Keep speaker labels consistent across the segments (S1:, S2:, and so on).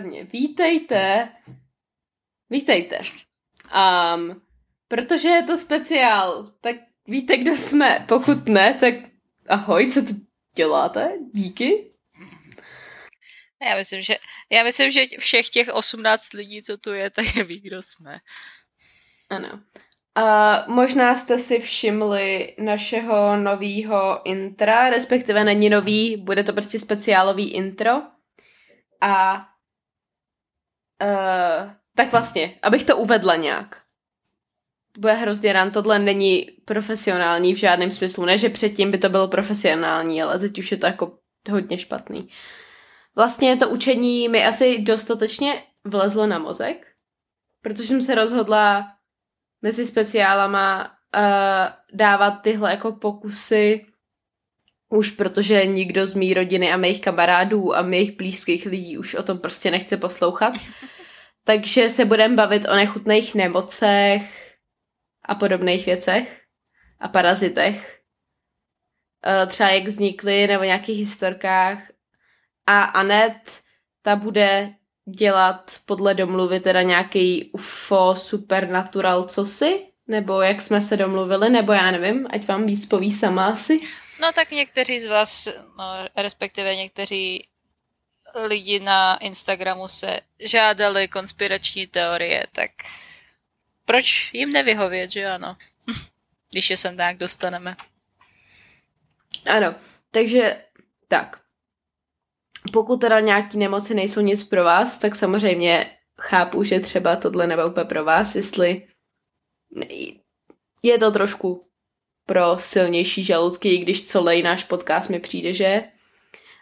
S1: Výborně. Vítejte. Vítejte. Um, protože je to speciál, tak víte, kdo jsme. Pokud ne, tak ahoj, co tu děláte? Díky.
S2: Já myslím, že, já myslím, že všech těch 18 lidí, co tu je, tak ví, kdo jsme.
S1: Ano. A možná jste si všimli našeho nového intra, respektive není nový, bude to prostě speciálový intro. A uh, tak vlastně, abych to uvedla nějak. Bude hrozně rán, tohle není profesionální v žádném smyslu. Ne, že předtím by to bylo profesionální, ale teď už je to jako hodně špatný. Vlastně to učení mi asi dostatečně vlezlo na mozek, protože jsem se rozhodla mezi speciálama uh, dávat tyhle jako pokusy už protože nikdo z mý rodiny a mých kamarádů a mých blízkých lidí už o tom prostě nechce poslouchat. Takže se budeme bavit o nechutných nemocech a podobných věcech a parazitech. Uh, třeba jak vznikly nebo nějakých historkách. A Anet, ta bude dělat podle domluvy teda nějaký UFO supernatural cosi? Nebo jak jsme se domluvili, nebo já nevím, ať vám víc poví sama asi.
S2: No tak někteří z vás, no, respektive někteří lidi na Instagramu se žádali konspirační teorie, tak proč jim nevyhovět, že ano? Když je sem nějak dostaneme.
S1: Ano, takže tak. Pokud teda nějaký nemoci nejsou nic pro vás, tak samozřejmě chápu, že třeba tohle nebyl úplně pro vás, jestli je to trošku pro silnější žaludky, i když celý náš podcast mi přijde, že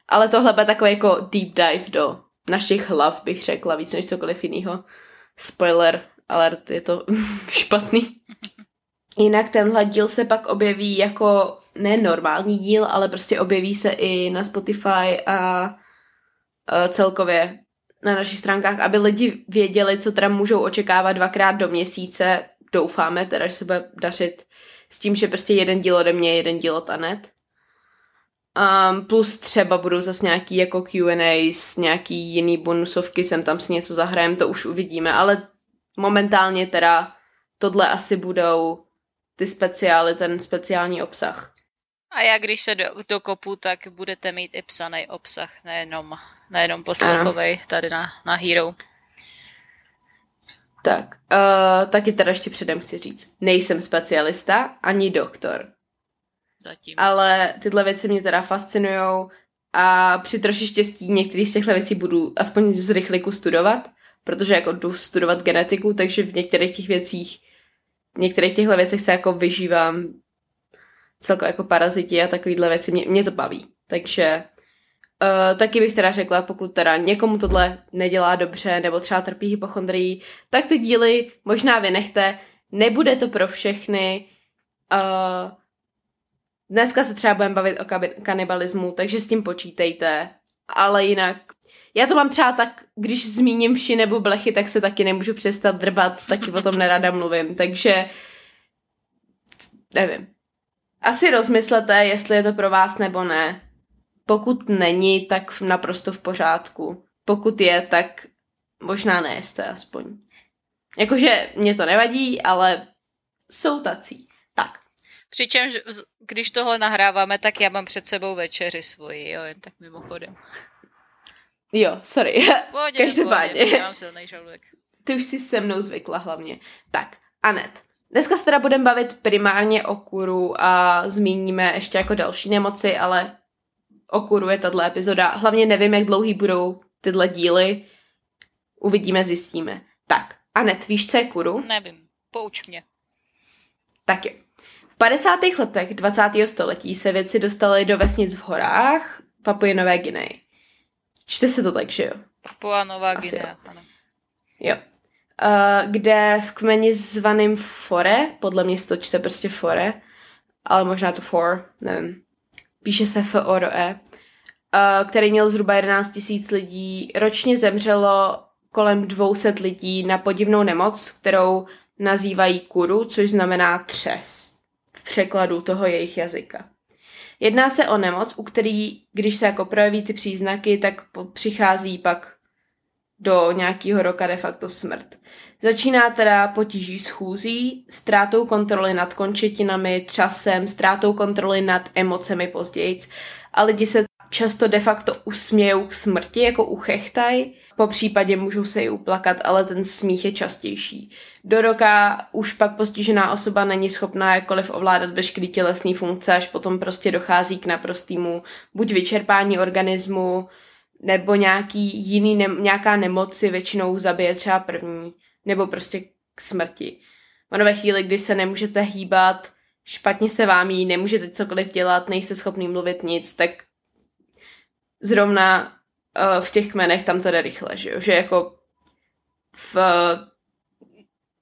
S1: ale tohle bude takový jako deep dive do našich hlav, bych řekla, víc než cokoliv jiného. Spoiler alert, je to špatný. Jinak tenhle díl se pak objeví jako ne normální díl, ale prostě objeví se i na Spotify a celkově na našich stránkách, aby lidi věděli, co teda můžou očekávat dvakrát do měsíce. Doufáme teda, že se bude dařit s tím, že prostě jeden díl ode mě, jeden díl od Anet. Um, plus třeba budou zase nějaký jako Q&A, nějaký jiný bonusovky, sem tam si něco zahrajem, to už uvidíme, ale momentálně teda tohle asi budou ty speciály, ten speciální obsah.
S2: A já když se do, dokopu, tak budete mít i psaný obsah, nejenom, nejenom poslechovej tady na, na Hero.
S1: Tak, uh, taky teda ještě předem chci říct, nejsem specialista ani doktor.
S2: Zatím.
S1: Ale tyhle věci mě teda fascinují a při troši štěstí některý z těchto věcí budu aspoň z rychliku studovat, protože jako jdu studovat genetiku, takže v některých těch věcích, v některých těchto věcech se jako vyžívám celkově jako paraziti a takovýhle věci, mě, mě to baví. Takže Uh, taky bych teda řekla, pokud teda někomu tohle nedělá dobře nebo třeba trpí hypochondrií, tak ty díly možná vynechte, nebude to pro všechny. Uh, dneska se třeba budeme bavit o kanibalismu, takže s tím počítejte, ale jinak já to mám třeba tak, když zmíním vši nebo blechy, tak se taky nemůžu přestat drbat, taky o tom nerada mluvím, takže nevím. Asi rozmyslete, jestli je to pro vás nebo ne pokud není, tak naprosto v pořádku. Pokud je, tak možná nejste aspoň. Jakože mě to nevadí, ale jsou tací.
S2: Přičemž, když tohle nahráváme, tak já mám před sebou večeři svoji, jo, jen tak mimochodem.
S1: Jo, sorry.
S2: Pohodě, Každopádně. Pohodě, mám silný žaludek.
S1: Ty už jsi se mnou zvykla hlavně. Tak, Anet. Dneska se teda budeme bavit primárně o kuru a zmíníme ještě jako další nemoci, ale okuruje tato epizoda. Hlavně nevím, jak dlouhý budou tyhle díly. Uvidíme, zjistíme. Tak, Anet, víš, co je kuru?
S2: Nevím, pouč mě.
S1: Tak jo. V 50. letech 20. století se věci dostaly do vesnic v horách Papuje Nové Guineji. Čte se to tak, že jo?
S2: Papua Nová Guinea, ano.
S1: Jo. Uh, kde v kmeni zvaným Fore, podle mě se to čte prostě Fore, ale možná to For, nevím píše se FORE, který měl zhruba 11 tisíc lidí. Ročně zemřelo kolem 200 lidí na podivnou nemoc, kterou nazývají kuru, což znamená třes v překladu toho jejich jazyka. Jedná se o nemoc, u který, když se jako projeví ty příznaky, tak přichází pak do nějakého roka de facto smrt. Začíná teda potíží schůzí, ztrátou kontroly nad končetinami, třasem, ztrátou kontroly nad emocemi později a lidi se často de facto usmějou k smrti, jako uchechtaj, po případě můžou se i uplakat, ale ten smích je častější. Do roka už pak postižená osoba není schopná jakkoliv ovládat veškerý tělesný funkce, až potom prostě dochází k naprostému buď vyčerpání organismu, nebo nějaký jiný, ne, nějaká nemoci většinou zabije třeba první, nebo prostě k smrti. Ono ve chvíli, kdy se nemůžete hýbat, špatně se vám jí, nemůžete cokoliv dělat, nejste schopný mluvit nic, tak zrovna uh, v těch kmenech tam to jde rychle, že jo? Že jako v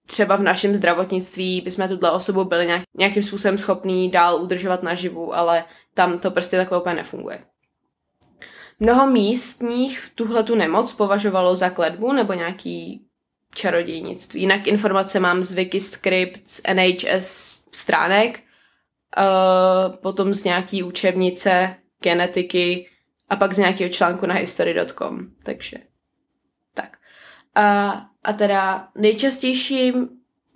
S1: třeba v našem zdravotnictví bychom tuto osobu byli nějak, nějakým způsobem schopní dál udržovat naživu, ale tam to prostě takhle úplně nefunguje. Mnoho místních tuhle tu nemoc považovalo za kledbu nebo nějaký čarodějnictví. Jinak informace mám z Wikiscript, z NHS stránek, uh, potom z nějaký učebnice genetiky a pak z nějakého článku na history.com. Takže tak. A, a teda nejčastějším,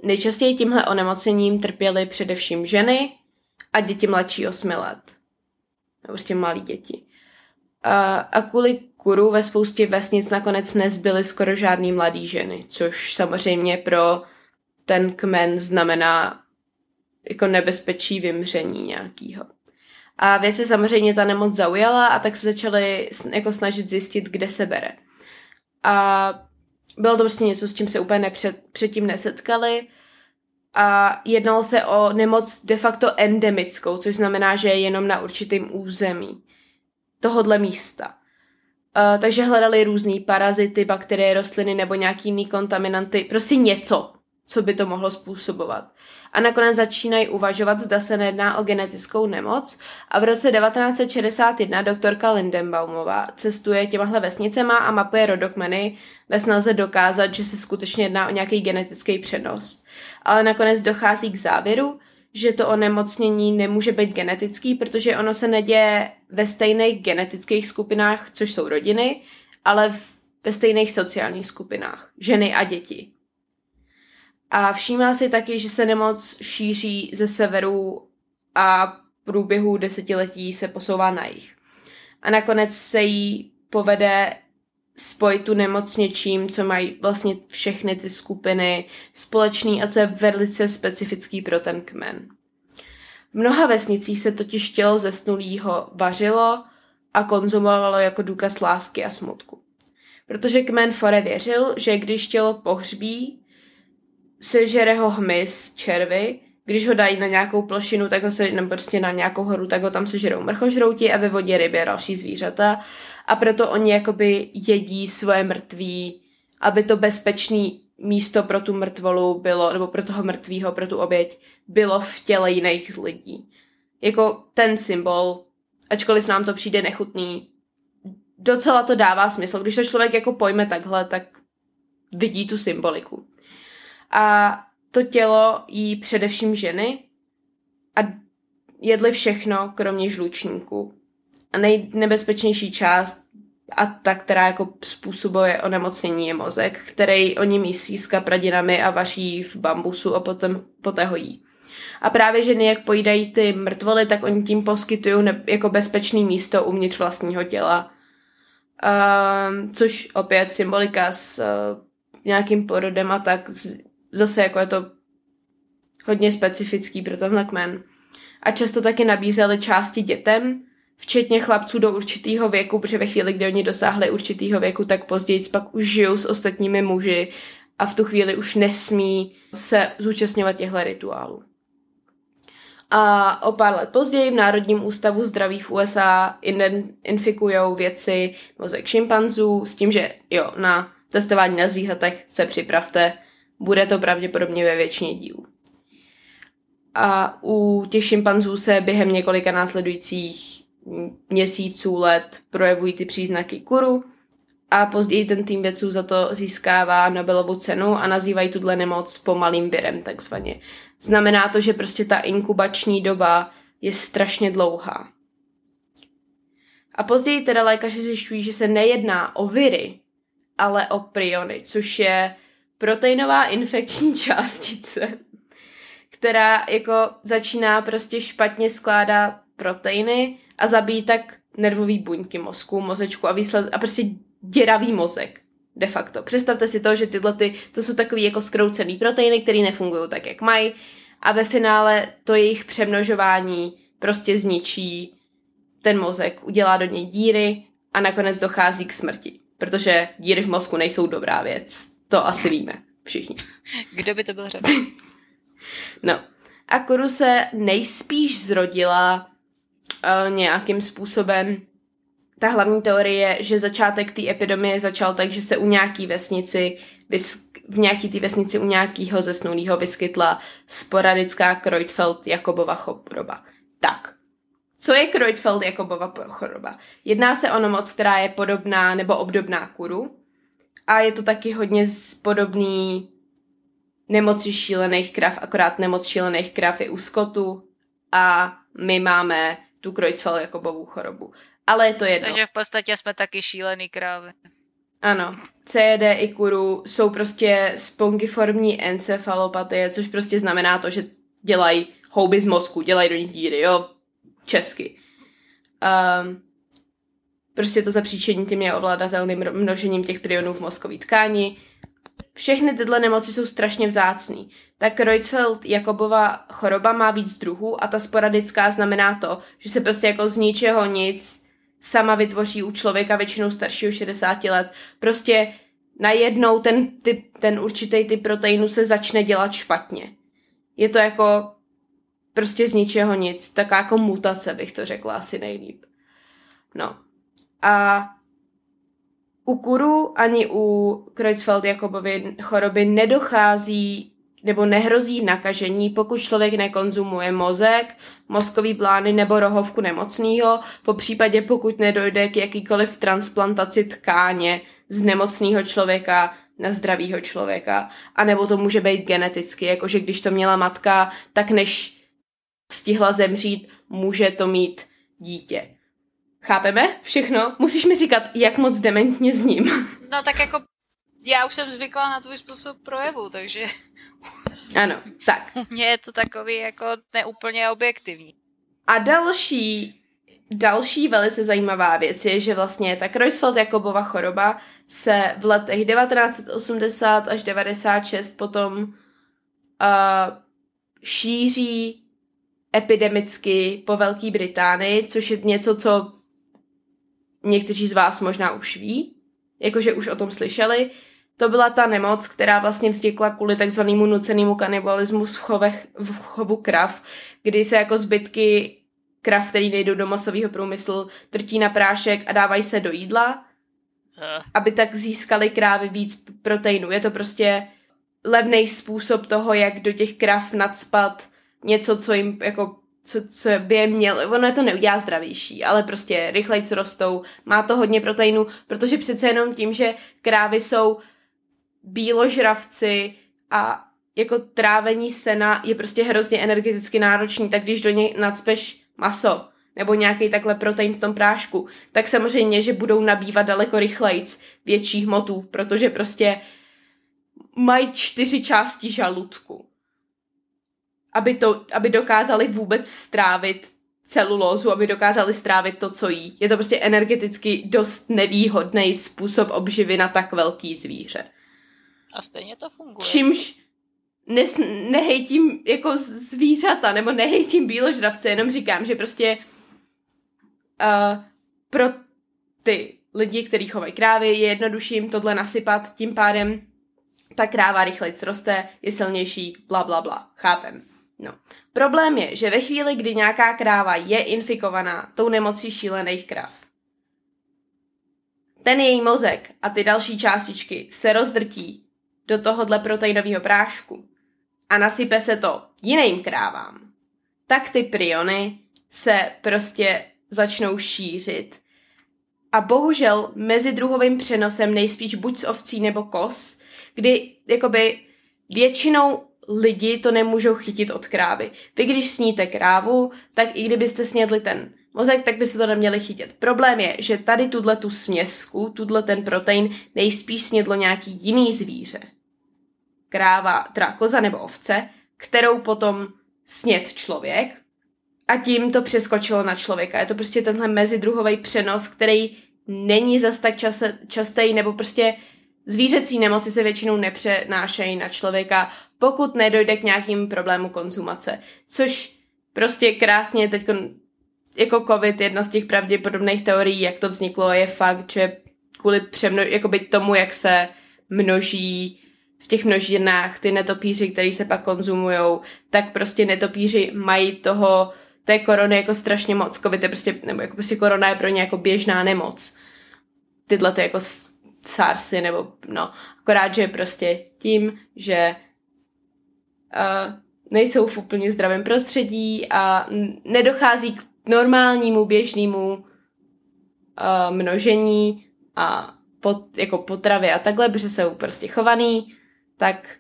S1: nejčastěji tímhle onemocněním trpěly především ženy a děti mladší 8 let. Nebo tím malí děti. A, a kvůli kuru ve spoustě vesnic nakonec nezbyly skoro žádný mladý ženy, což samozřejmě pro ten kmen znamená jako nebezpečí vymření nějakýho. A věc se samozřejmě ta nemoc zaujala a tak se začali jako snažit zjistit, kde se bere. A bylo to prostě něco, s čím se úplně nepřed, předtím nesetkali. A jednalo se o nemoc de facto endemickou, což znamená, že je jenom na určitém území tohodle místa. Uh, takže hledali různé parazity, bakterie, rostliny nebo nějaký jiný kontaminanty, prostě něco, co by to mohlo způsobovat. A nakonec začínají uvažovat, zda se nejedná o genetickou nemoc a v roce 1961 doktorka Lindenbaumová cestuje těmahle vesnicema a mapuje rodokmeny ve snaze dokázat, že se skutečně jedná o nějaký genetický přenos. Ale nakonec dochází k závěru, že to onemocnění nemůže být genetický, protože ono se neděje ve stejných genetických skupinách, což jsou rodiny, ale ve stejných sociálních skupinách, ženy a děti. A všímá si taky, že se nemoc šíří ze severu a průběhu desetiletí se posouvá na jich. A nakonec se jí povede spojit tu nemoc něčím, co mají vlastně všechny ty skupiny společný a co je velice specifický pro ten kmen. V mnoha vesnicích se totiž tělo zesnulého vařilo a konzumovalo jako důkaz lásky a smutku. Protože kmen Fore věřil, že když tělo pohřbí, sežere ho hmyz, červy, když ho dají na nějakou plošinu, tak ho se, nebo prostě na nějakou horu, tak ho tam sežerou mrchožrouti a ve vodě ryby a další zvířata. A proto oni jakoby jedí svoje mrtví, aby to bezpečný místo pro tu mrtvolu bylo, nebo pro toho mrtvýho, pro tu oběť, bylo v těle jiných lidí. Jako ten symbol, ačkoliv nám to přijde nechutný, docela to dává smysl. Když to člověk jako pojme takhle, tak vidí tu symboliku. A to tělo jí především ženy a jedli všechno, kromě žlučníků. A nejnebezpečnější část a ta, která jako způsobuje onemocnění je mozek, který oni mísí s kapradinami a vaří v bambusu a potom poté hojí. A právě ženy, jak pojídají ty mrtvoly, tak oni tím poskytují ne- jako bezpečné místo uvnitř vlastního těla. Uh, což opět symbolika s uh, nějakým porodem a tak z, zase jako je to hodně specifický pro tenhle kmen. A často taky nabízeli části dětem, včetně chlapců do určitého věku, protože ve chvíli, kdy oni dosáhli určitého věku, tak později pak už žijou s ostatními muži a v tu chvíli už nesmí se zúčastňovat těchto rituálů. A o pár let později v Národním ústavu zdraví v USA infikují věci mozek šimpanzů s tím, že jo, na testování na zvířatech se připravte, bude to pravděpodobně ve většině dílů. A u těch šimpanzů se během několika následujících měsíců, let projevují ty příznaky kuru a později ten tým vědců za to získává Nobelovu cenu a nazývají tuhle nemoc pomalým virem takzvaně. Znamená to, že prostě ta inkubační doba je strašně dlouhá. A později teda lékaři zjišťují, že se nejedná o viry, ale o priony, což je proteinová infekční částice, která jako začíná prostě špatně skládat proteiny a zabíjí tak nervové buňky mozku, mozečku a výsled a prostě děravý mozek. De facto. Představte si to, že tyhle ty, to jsou takový jako skroucený proteiny, které nefungují tak, jak mají a ve finále to jejich přemnožování prostě zničí ten mozek, udělá do něj díry a nakonec dochází k smrti. Protože díry v mozku nejsou dobrá věc. To asi víme všichni.
S2: Kdo by to byl řekl?
S1: no. A Kuru se nejspíš zrodila uh, nějakým způsobem ta hlavní teorie je, že začátek té epidemie začal tak, že se u nějaký vesnici, v nějaký té vesnici u nějakého zesnulého vyskytla sporadická Kreuzfeld-Jakobova choroba. Tak, co je Kreuzfeld-Jakobova choroba? Jedná se o nemoc, která je podobná nebo obdobná kuru a je to taky hodně podobný nemoci šílených krav, akorát nemoc šílených krav je u skotu a my máme tu Kreuzfeld-Jakobovu chorobu. Ale je to jedno.
S2: Takže v podstatě jsme taky šílený krávy.
S1: Ano. CED i kuru jsou prostě spongiformní encefalopatie, což prostě znamená to, že dělají houby z mozku, dělají do nich díry, jo, česky. Um, prostě to zapříčení tím je ovládatelným množením těch prionů v mozkové tkáni. Všechny tyhle nemoci jsou strašně vzácný. Tak Creutzfeldt-Jakobova choroba má víc druhů a ta sporadická znamená to, že se prostě jako z ničeho nic sama vytvoří u člověka většinou staršího 60 let. Prostě najednou ten, typ, ten určitý typ proteinu se začne dělat špatně. Je to jako prostě z ničeho nic. Taká jako mutace bych to řekla asi nejlíp. No. A u kuru ani u Creutzfeldt-Jakobovy choroby nedochází nebo nehrozí nakažení, pokud člověk nekonzumuje mozek, mozkový plány nebo rohovku nemocného, po případě pokud nedojde k jakýkoliv transplantaci tkáně z nemocného člověka na zdravého člověka. A nebo to může být geneticky, jakože když to měla matka, tak než stihla zemřít, může to mít dítě. Chápeme všechno? Musíš mi říkat, jak moc dementně s ním.
S2: No tak jako já už jsem zvyklá na tvůj způsob projevu, takže...
S1: Ano, tak.
S2: U mě je to takový jako neúplně objektivní.
S1: A další, další velice zajímavá věc je, že vlastně ta Creutzfeldt-Jakobova choroba se v letech 1980 až 96 potom uh, šíří epidemicky po Velké Británii, což je něco, co někteří z vás možná už ví, jakože už o tom slyšeli. To byla ta nemoc, která vlastně vznikla kvůli takzvanému nucenému kanibalismu v, chovech, v chovu krav, kdy se jako zbytky krav, který nejdou do masového průmyslu, trtí na prášek a dávají se do jídla, uh. aby tak získali krávy víc proteinu. Je to prostě levný způsob toho, jak do těch krav nadspat něco, co jim jako co, co by je měl, ono je to neudělá zdravější, ale prostě rychleji rostou, má to hodně proteinu, protože přece jenom tím, že krávy jsou bíložravci a jako trávení sena je prostě hrozně energeticky náročný, tak když do něj nadspeš maso nebo nějaký takhle protein v tom prášku, tak samozřejmě, že budou nabývat daleko rychlejc větší hmotu, protože prostě mají čtyři části žaludku. Aby, to, aby dokázali vůbec strávit celulózu, aby dokázali strávit to, co jí. Je to prostě energeticky dost nevýhodný způsob obživy na tak velký zvíře.
S2: A stejně to funguje.
S1: Čímž nes, nehejtím jako zvířata, nebo nehejtím bíložravce, jenom říkám, že prostě uh, pro ty lidi, kteří chovají krávy, je jednodušší jim tohle nasypat, tím pádem ta kráva rychleji roste, je silnější, bla, bla, bla. Chápem. No. Problém je, že ve chvíli, kdy nějaká kráva je infikovaná tou nemocí šílených kráv, ten její mozek a ty další částičky se rozdrtí do tohohle proteinového prášku a nasype se to jiným krávám, tak ty priony se prostě začnou šířit. A bohužel mezi druhovým přenosem nejspíš buď z ovcí nebo kos, kdy jakoby většinou lidi to nemůžou chytit od krávy. Vy když sníte krávu, tak i kdybyste snědli ten mozek, tak byste to neměli chytit. Problém je, že tady tuhle tu směsku, tuhle ten protein nejspíš snědlo nějaký jiný zvíře. Kráva, teda koza nebo ovce, kterou potom sněd člověk a tím to přeskočilo na člověka. Je to prostě tenhle mezidruhový přenos, který není zas tak čas, častý, nebo prostě zvířecí nemoci se většinou nepřenášejí na člověka, pokud nedojde k nějakým problému konzumace. Což prostě krásně teď jako covid, jedna z těch pravděpodobných teorií, jak to vzniklo, je fakt, že kvůli přemno, jakoby tomu, jak se množí v těch množinách ty netopíři, který se pak konzumujou, tak prostě netopíři mají toho té korony jako strašně moc. Covid je prostě, nebo jako prostě korona je pro ně jako běžná nemoc. Tyhle ty jako SARSy, nebo no, akorát, že prostě tím, že uh, nejsou v úplně zdravém prostředí a nedochází k normálnímu běžnému uh, množení a pot, jako potravy a takhle, protože jsou prostě chovaný, tak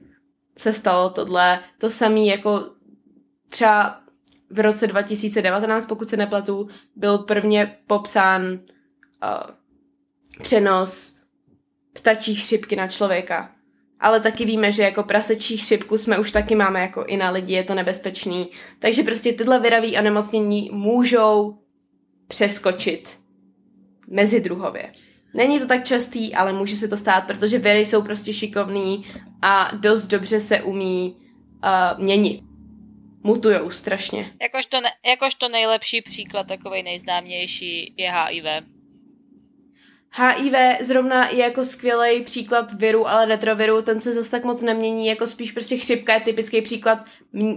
S1: se stalo tohle. To samé jako třeba v roce 2019, pokud se nepletu, byl prvně popsán uh, přenos ptačí chřipky na člověka. Ale taky víme, že jako prasečí chřipku jsme už taky máme jako i na lidi, je to nebezpečný. Takže prostě tyhle vyraví onemocnění můžou přeskočit mezi druhově. Není to tak častý, ale může se to stát, protože viry jsou prostě šikovný a dost dobře se umí uh, měnit mutujou strašně.
S2: Jakožto, ne, jakožto nejlepší příklad, takový nejznámější, je HIV.
S1: HIV zrovna je jako skvělý příklad viru, ale retroviru, ten se zase tak moc nemění, jako spíš prostě chřipka je typický příklad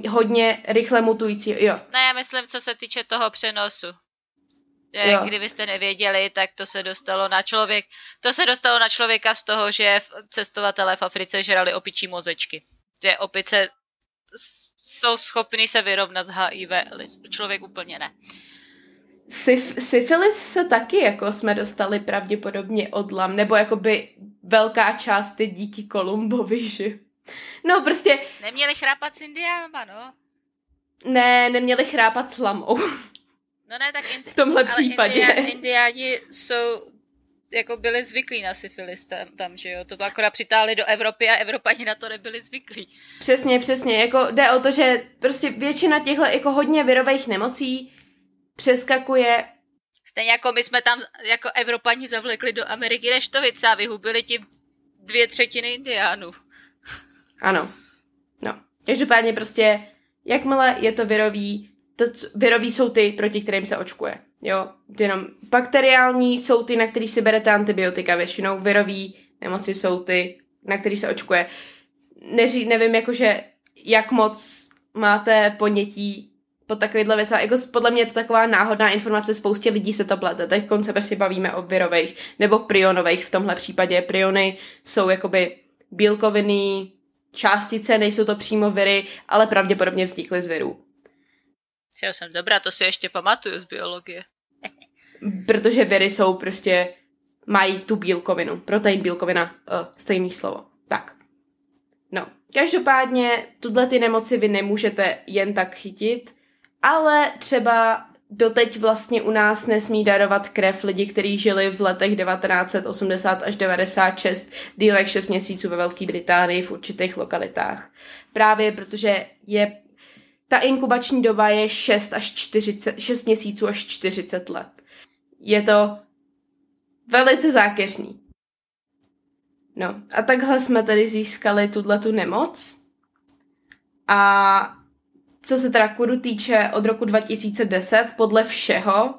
S1: hodně rychle mutující, jo.
S2: No já myslím, co se týče toho přenosu. Jo. Kdybyste nevěděli, tak to se dostalo na člověk, to se dostalo na člověka z toho, že cestovatelé v Africe žrali opičí mozečky. Že opice jsou schopni se vyrovnat s HIV, člověk úplně ne.
S1: Syf, syfilis se taky jako jsme dostali pravděpodobně od lam, nebo jakoby velká část je díky Kolumbovi, že? No prostě...
S2: Neměli chrápat s indiánama, no.
S1: Ne, neměli chrápat s lamou.
S2: No ne, tak indi-
S1: v tomhle případě.
S2: Indiáni, indiáni jsou jako byli zvyklí na syfilis tam, tam, že jo, to akorát přitáhli do Evropy a Evropani na to nebyli zvyklí.
S1: Přesně, přesně, jako jde o to, že prostě většina těchto jako hodně virových nemocí přeskakuje
S2: Stejně jako my jsme tam jako Evropani zavlekli do Ameriky neštovice a vyhubili ti dvě třetiny indiánů.
S1: Ano. No. Každopádně prostě, jakmile je to virový, to, virový jsou ty, proti kterým se očkuje. Jo, jenom bakteriální jsou ty, na který si berete antibiotika většinou, virový nemoci jsou ty, na který se očkuje. Neří, nevím, jakože jak moc máte ponětí po takovýhle věc. Jako podle mě je to taková náhodná informace, spoustě lidí se to plete. Teď se prostě bavíme o virových nebo prionových v tomhle případě. Priony jsou jakoby bílkoviny, částice, nejsou to přímo viry, ale pravděpodobně vznikly z virů.
S2: Já jsem dobrá, to si ještě pamatuju z biologie.
S1: Protože viry jsou prostě, mají tu bílkovinu. Protein, bílkovina, uh, stejný slovo. Tak. No, každopádně tuhle ty nemoci vy nemůžete jen tak chytit, ale třeba doteď vlastně u nás nesmí darovat krev lidi, kteří žili v letech 1980 až 96 díl jak 6 měsíců ve Velké Británii v určitých lokalitách. Právě protože je ta inkubační doba je 6 až 40, 6 měsíců až 40 let. Je to velice zákeřný. No a takhle jsme tedy získali tuhle tu nemoc. A co se teda kudu týče, od roku 2010 podle všeho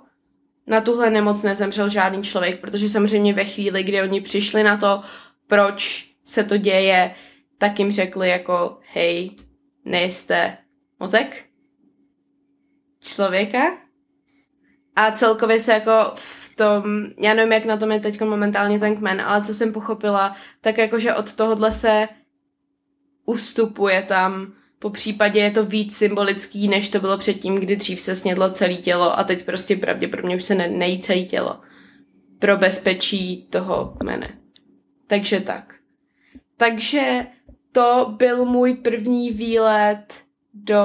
S1: na tuhle nemoc nezemřel žádný člověk, protože samozřejmě ve chvíli, kdy oni přišli na to, proč se to děje, tak jim řekli jako, hej, nejste mozek člověka. A celkově se jako v tom, já nevím, jak na tom je teď momentálně ten kmen, ale co jsem pochopila, tak jakože od tohohle se ustupuje tam, po případě je to víc symbolický, než to bylo předtím, kdy dřív se snědlo celé tělo a teď prostě pravděpodobně už se ne, nejí celé tělo. Pro bezpečí toho kmene. Takže tak. Takže to byl můj první výlet do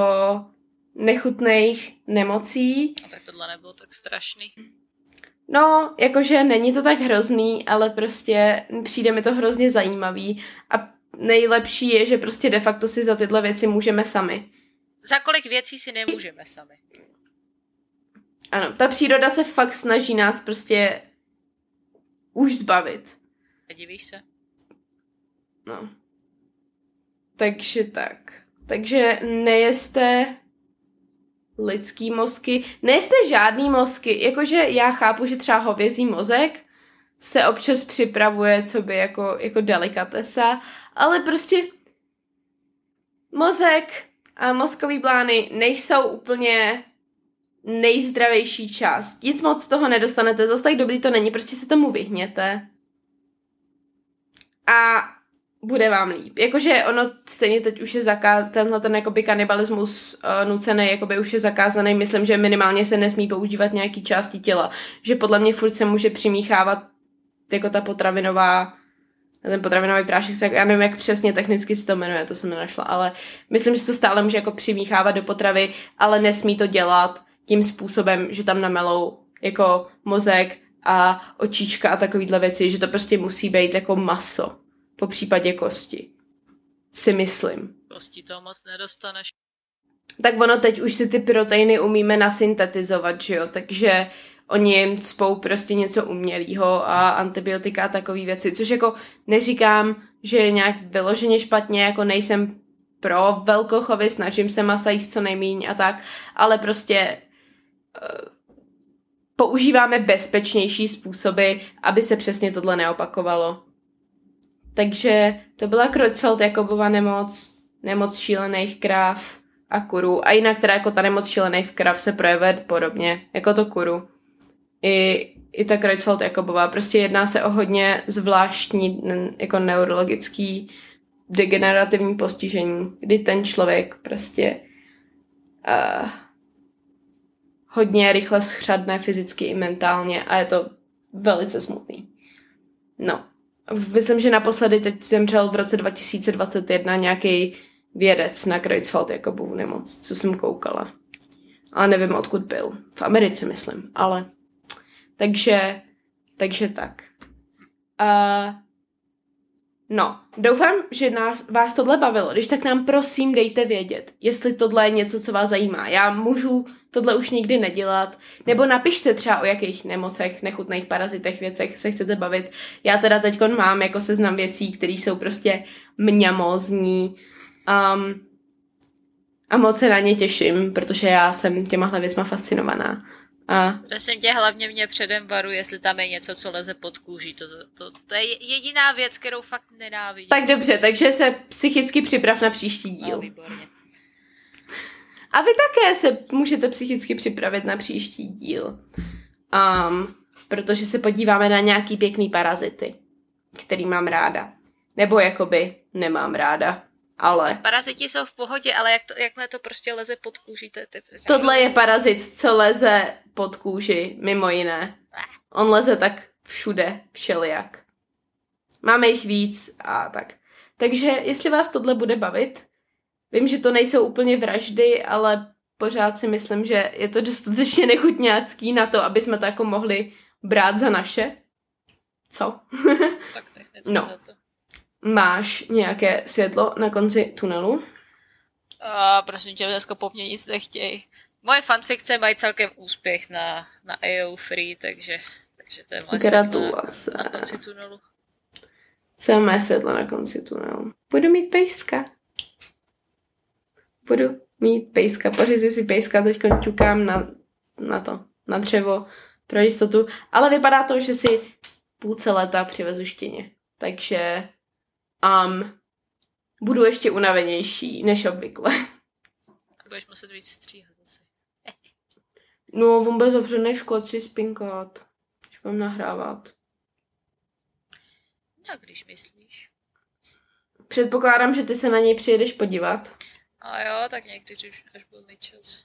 S1: nechutných nemocí.
S2: No tak tohle nebylo tak strašný.
S1: No, jakože není to tak hrozný, ale prostě přijde mi to hrozně zajímavý a nejlepší je, že prostě de facto si za tyhle věci můžeme sami.
S2: Za kolik věcí si nemůžeme sami.
S1: Ano, ta příroda se fakt snaží nás prostě už zbavit.
S2: Divíš se?
S1: No. Takže tak. Takže nejeste lidský mozky, nejste žádný mozky, jakože já chápu, že třeba hovězí mozek se občas připravuje, co by jako, jako delikatesa, ale prostě mozek a mozkový plány nejsou úplně nejzdravější část. Nic moc toho nedostanete, zase tak dobrý to není, prostě se tomu vyhněte. A bude vám líp. Jakože ono stejně teď už je zakázaný, tenhle ten jakoby kanibalismus uh, nucený, jakoby už je zakázaný, myslím, že minimálně se nesmí používat nějaký části těla. Že podle mě furt se může přimíchávat jako ta potravinová ten potravinový prášek, se, já nevím, jak přesně technicky se to jmenuje, to jsem nenašla, ale myslím, že to stále může jako přimíchávat do potravy, ale nesmí to dělat tím způsobem, že tam namelou jako mozek a očička a takovýhle věci, že to prostě musí být jako maso, po případě kosti. Si myslím.
S2: Kosti to moc nedostaneš.
S1: Tak ono teď už si ty proteiny umíme nasyntetizovat, že jo, takže oni jim cpou prostě něco umělého a antibiotika a takové věci, což jako neříkám, že je nějak vyloženě špatně, jako nejsem pro velkochovy, snažím se masa jíst co nejméně a tak, ale prostě uh, používáme bezpečnější způsoby, aby se přesně tohle neopakovalo. Takže to byla Creutzfeldt-Jakobova nemoc, nemoc šílených kráv a kurů. A jinak teda jako ta nemoc šílených krav se projevuje podobně, jako to kuru i, i ta Creutzfeldt-Jakobová. Prostě jedná se o hodně zvláštní jako neurologický degenerativní postižení, kdy ten člověk prostě uh, hodně rychle schřadne fyzicky i mentálně a je to velice smutný. No, myslím, že naposledy teď zemřel v roce 2021 nějaký vědec na Creutzfeldt-Jakobovu nemoc, co jsem koukala. Ale nevím, odkud byl. V Americe, myslím, ale takže, takže tak. Uh, no, doufám, že nás, vás tohle bavilo. Když tak nám prosím dejte vědět, jestli tohle je něco, co vás zajímá. Já můžu tohle už nikdy nedělat, nebo napište třeba o jakých nemocech, nechutných parazitech, věcech se chcete bavit. Já teda teď mám jako seznam věcí, které jsou prostě mňamozní um, a moc se na ně těším, protože já jsem těmahle věcma fascinovaná. A...
S2: Prosím tě, hlavně mě předem varu, jestli tam je něco, co leze pod kůží. To, to, to je jediná věc, kterou fakt nenávidím.
S1: Tak dobře, takže se psychicky připrav na příští díl. No,
S2: výborně.
S1: A vy také se můžete psychicky připravit na příští díl. Um, protože se podíváme na nějaký pěkný parazity, který mám ráda. Nebo jakoby nemám ráda ale...
S2: Paraziti jsou v pohodě, ale jak to, jakmile to prostě leze pod kůži, to je... Ty...
S1: Tohle je parazit, co leze pod kůži, mimo jiné. On leze tak všude, všelijak. Máme jich víc a tak. Takže jestli vás tohle bude bavit, vím, že to nejsou úplně vraždy, ale pořád si myslím, že je to dostatečně nechutňácký na to, aby jsme to jako mohli brát za naše. Co?
S2: tak technicky no. to.
S1: Máš nějaké světlo na konci tunelu?
S2: A prosím tě, dneska po mně nic nechtěj. Moje fanfikce mají celkem úspěch na, na AO Free, takže, takže to je moje
S1: Gratulace.
S2: světlo na, na konci tunelu.
S1: Co je moje světlo na konci tunelu? Budu mít pejska. Budu mít pejska, pořizuji si pejska, teď ťukám na, na to, na dřevo pro jistotu, ale vypadá to, že si půlce leta přivezu štěně. Takže um, budu ještě unavenější než obvykle.
S2: Budeš muset víc stříhat asi.
S1: no, on bude zavřený v kleci spinkat, když mám nahrávat.
S2: No, když myslíš.
S1: Předpokládám, že ty se na něj přijedeš podívat.
S2: A jo, tak někdy už až budu mít čas.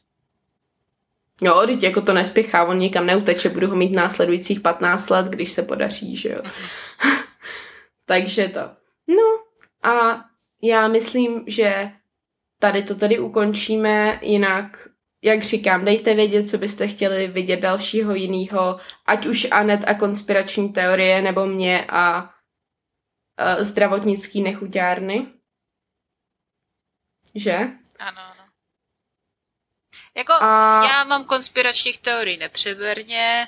S1: Jo, teď jako to nespěchá, on nikam neuteče, budu ho mít následujících 15 let, když se podaří, že jo. Takže to. No a já myslím, že tady to tady ukončíme, jinak jak říkám, dejte vědět, co byste chtěli vidět dalšího jiného, ať už Anet a konspirační teorie, nebo mě a uh, zdravotnický nechuťárny. Že?
S2: Ano, ano. Jako, a... já mám konspiračních teorií nepřeberně,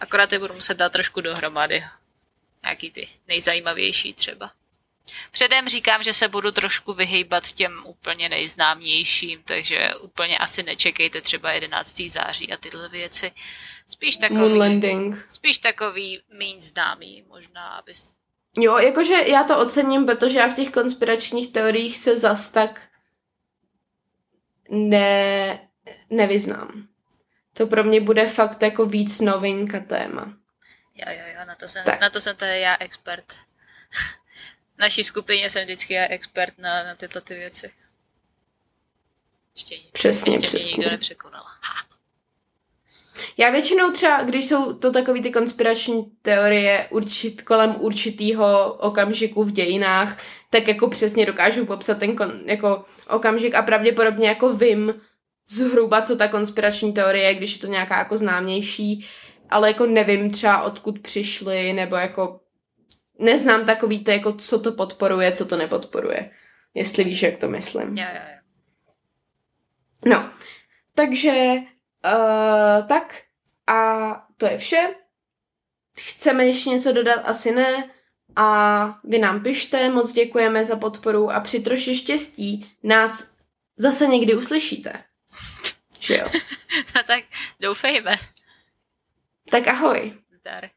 S2: akorát je budu muset dát trošku dohromady. Nějaký ty nejzajímavější třeba. Předem říkám, že se budu trošku vyhýbat těm úplně nejznámějším, takže úplně asi nečekejte třeba 11. září a tyhle věci. Spíš takový. Spíš takový méně známý možná, abys...
S1: Jo, jakože já to ocením, protože já v těch konspiračních teoriích se zas tak ne, nevyznám. To pro mě bude fakt jako víc novinka téma.
S2: Jo, jo, jo, na to jsem, na to jsem tady já expert. Naší skupině jsem vždycky já expert na, na tyto ty věci. Ještě,
S1: přesně,
S2: ještě
S1: přesně.
S2: mě nikdo nepřekonal. Ha.
S1: Já většinou třeba, když jsou to takové ty konspirační teorie určit, kolem určitýho okamžiku v dějinách, tak jako přesně dokážu popsat ten kon, jako okamžik a pravděpodobně jako vím zhruba, co ta konspirační teorie je, když je to nějaká jako známější, ale jako nevím třeba odkud přišly, nebo jako neznám takový to, jako co to podporuje, co to nepodporuje. Jestli víš, jak to myslím.
S2: Jo, jo, jo.
S1: No, takže uh, tak a to je vše. Chceme ještě něco dodat? Asi ne. A vy nám pište, moc děkujeme za podporu a při troši štěstí nás zase někdy uslyšíte. Že jo?
S2: no tak doufejme.
S1: Tak ahoj.
S2: Zdar.